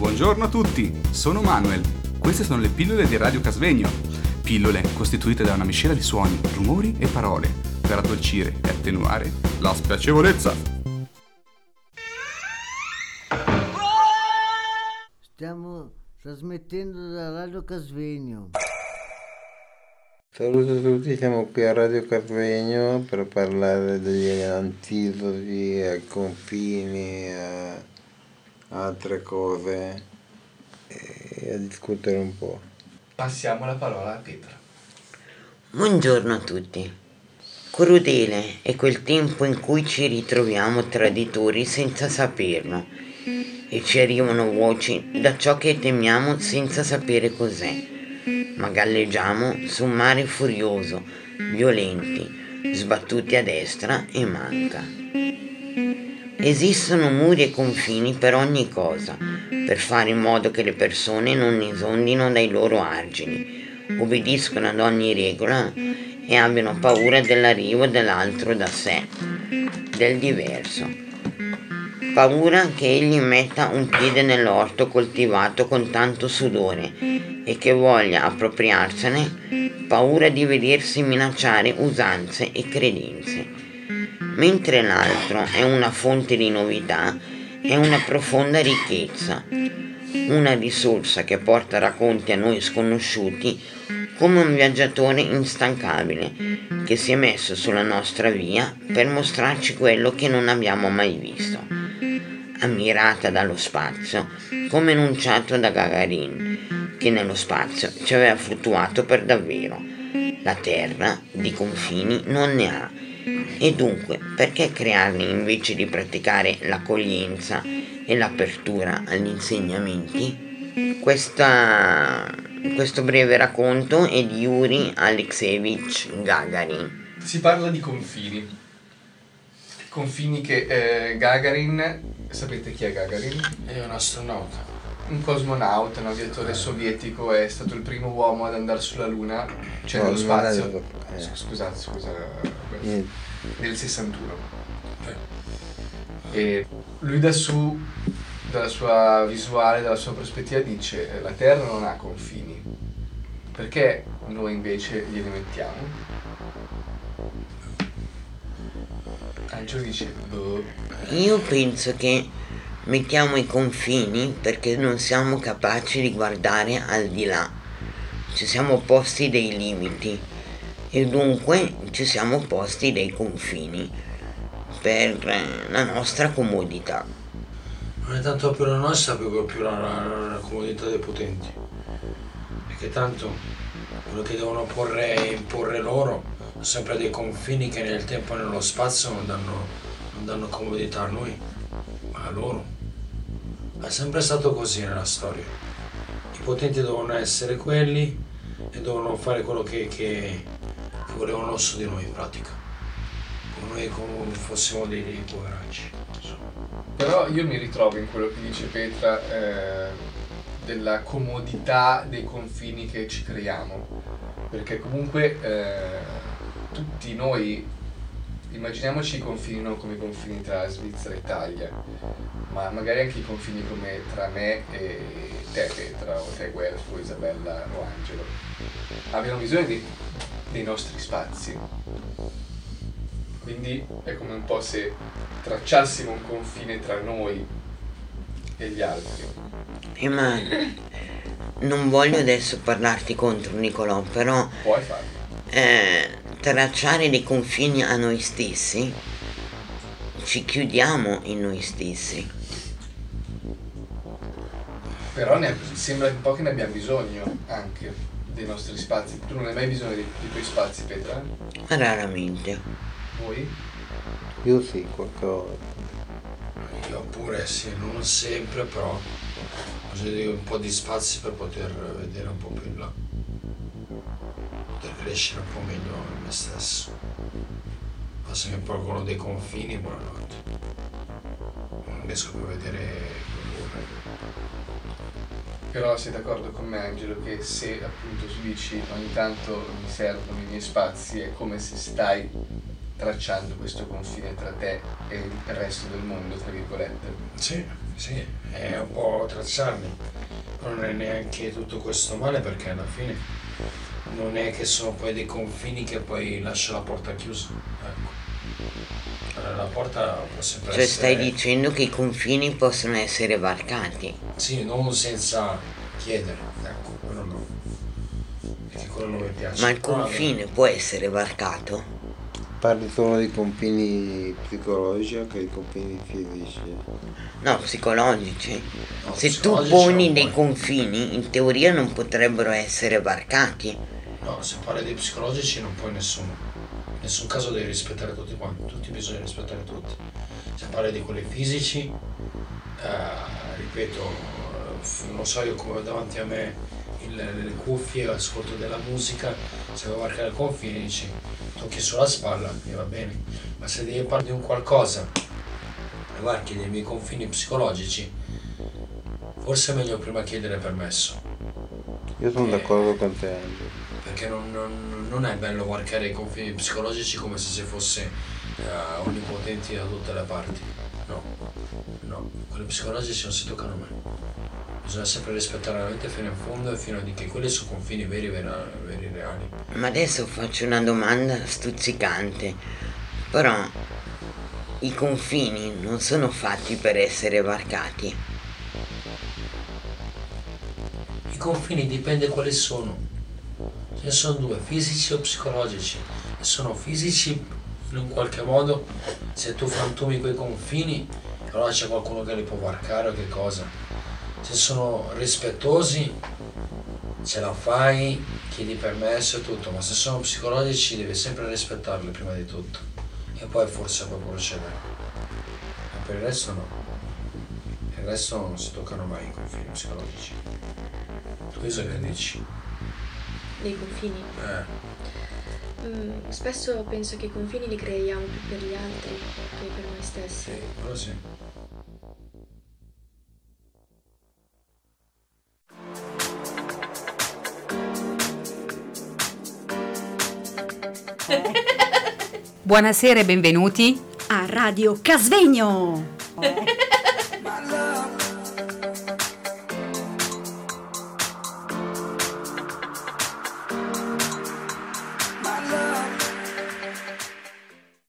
Buongiorno a tutti, sono Manuel. Queste sono le pillole di Radio Casvegno. Pillole costituite da una miscela di suoni, rumori e parole per addolcire e attenuare la spiacevolezza. Stiamo trasmettendo da Radio Casvegno. Saluto a tutti, siamo qui a Radio Carvegno per parlare degli antidoti, ai confini, a altre cose e a discutere un po'. Passiamo la parola a Petra. Buongiorno a tutti. Crudele è quel tempo in cui ci ritroviamo traditori senza saperlo e ci arrivano voci da ciò che temiamo senza sapere cos'è. Ma galleggiamo su un mare furioso, violenti, sbattuti a destra e manca. Esistono muri e confini per ogni cosa, per fare in modo che le persone non esondino dai loro argini, obbediscono ad ogni regola e abbiano paura dell'arrivo dell'altro da sé, del diverso. Paura che egli metta un piede nell'orto coltivato con tanto sudore e che voglia appropriarsene, paura di vedersi minacciare usanze e credenze. Mentre l'altro è una fonte di novità, è una profonda ricchezza, una risorsa che porta racconti a noi sconosciuti come un viaggiatore instancabile che si è messo sulla nostra via per mostrarci quello che non abbiamo mai visto ammirata dallo spazio, come enunciato da Gagarin, che nello spazio ci aveva fluttuato per davvero. La Terra di confini non ne ha. E dunque, perché crearne invece di praticare l'accoglienza e l'apertura agli insegnamenti? Questa, questo breve racconto è di Yuri Alexeyevich Gagarin. Si parla di confini. Confini che eh, Gagarin, sapete chi è Gagarin? È un astronauta. Un cosmonauta, un aviatore sovietico, è stato il primo uomo ad andare sulla Luna, cioè No, nello spazio. Eh. Scusate, scusa, Niente. nel 61. E lui da su, dalla sua visuale, dalla sua prospettiva, dice eh, la Terra non ha confini. Perché noi invece glieli mettiamo? Angelo dice, boh, Io penso che mettiamo i confini perché non siamo capaci di guardare al di là. Ci siamo posti dei limiti e dunque ci siamo posti dei confini per eh, la nostra comodità. Non è tanto più la nostra, più, più la, la- la comodità dei potenti. Perché tanto quello che devono porre e imporre loro sono sempre dei confini che nel tempo e nello spazio non danno, non danno comodità a noi, ma a loro. È sempre stato così nella storia. I potenti dovevano essere quelli e dovevano fare quello che, che, volevano su di noi in pratica. Come noi come fossimo dei, dei poveracci. Però io mi ritrovo in quello che dice Petra eh, della comodità dei confini che ci creiamo. Perché comunque eh, tutti noi, immaginiamoci i confini non come i confini tra Svizzera e Italia, ma magari anche i confini come tra me e te Petra, o te Guelfo, Isabella o Angelo. Abbiamo bisogno di- dei nostri spazi. Quindi è come un po' se tracciassimo un confine tra noi e gli altri. E ma non voglio adesso parlarti contro Nicolò, però Puoi farlo. eh, tracciare dei confini a noi stessi ci chiudiamo in noi stessi. Però ne- sembra un po' che ne abbiamo bisogno anche dei nostri spazi. Tu non hai mai bisogno dei, dei tuoi spazi, Petra? Raramente. Voi? Io sì, qualche volta. Io pure sì, non sempre, però ho bisogno di un po' di spazio per poter vedere un po' più in là. Poter crescere un po' meglio me stesso. Ma se mi porgono dei confini, buonanotte. Non riesco più a vedere quello. Però sei d'accordo con me, Angelo, che se appunto tu dici ogni tanto mi servono i miei spazi, è come se stai tracciando questo confine tra te e il resto del mondo, tra virgolette. Sì, sì, è un po' tracciarli. Non è neanche tutto questo male perché alla fine non è che sono poi dei confini che poi lascia la porta chiusa. Ecco. Allora, la porta può sempre Cioè essere... stai dicendo che i confini possono essere varcati. Sì, non senza chiedere, ecco, quello no. Perché quello non mi piace. Ma il Però, confine può essere varcato? Parli solo di confini psicologici o di confini fisici? No, psicologici. no, Se tu psicologici poni non dei confini, in teoria non potrebbero essere varcati. No, se parli di psicologici non puoi nessuno. In nessun caso devi rispettare tutti quanti, tutti bisogna rispettare tutti. Se parli di quelli fisici, eh, ripeto, eh, non so io come ho davanti a me il- le cuffie, ascolto della musica, se devo marcare il confine dici tocchi sulla spalla e va bene. Ma se devi parlare di un qualcosa e varchi dei miei confini psicologici, forse è meglio prima chiedere permesso. Io sono Eh. d'accordo con te. Perché non, non- non è bello varcare i confini psicologici come se si fosse eh, onnipotenti da tutte le parti. No, no, quelli psicologici non si toccano mai. Bisogna sempre rispettare la mente fino in fondo e fino a di che quelli sono confini veri, vera- veri, reali. Ma adesso faccio una domanda stuzzicante. Però i confini non sono fatti per essere varcati. I confini dipende quali sono. Ce ne sono due, fisici o psicologici. E sono fisici in un qualche modo, se tu frantumi quei confini, allora c'è qualcuno che li può varcare o che cosa. Se sono rispettosi, ce la fai, chiedi permesso e tutto, ma se sono psicologici devi sempre rispettarli prima di tutto. E poi forse puoi procedere. Ma per il resto no. Il resto non si toccano mai i confini psicologici. Tu cosa che dici? Dei confini. Eh, Mm, spesso penso che i confini li creiamo più per gli altri che per noi stessi. sì, quello sì. Buonasera e benvenuti. a Radio Casvegno.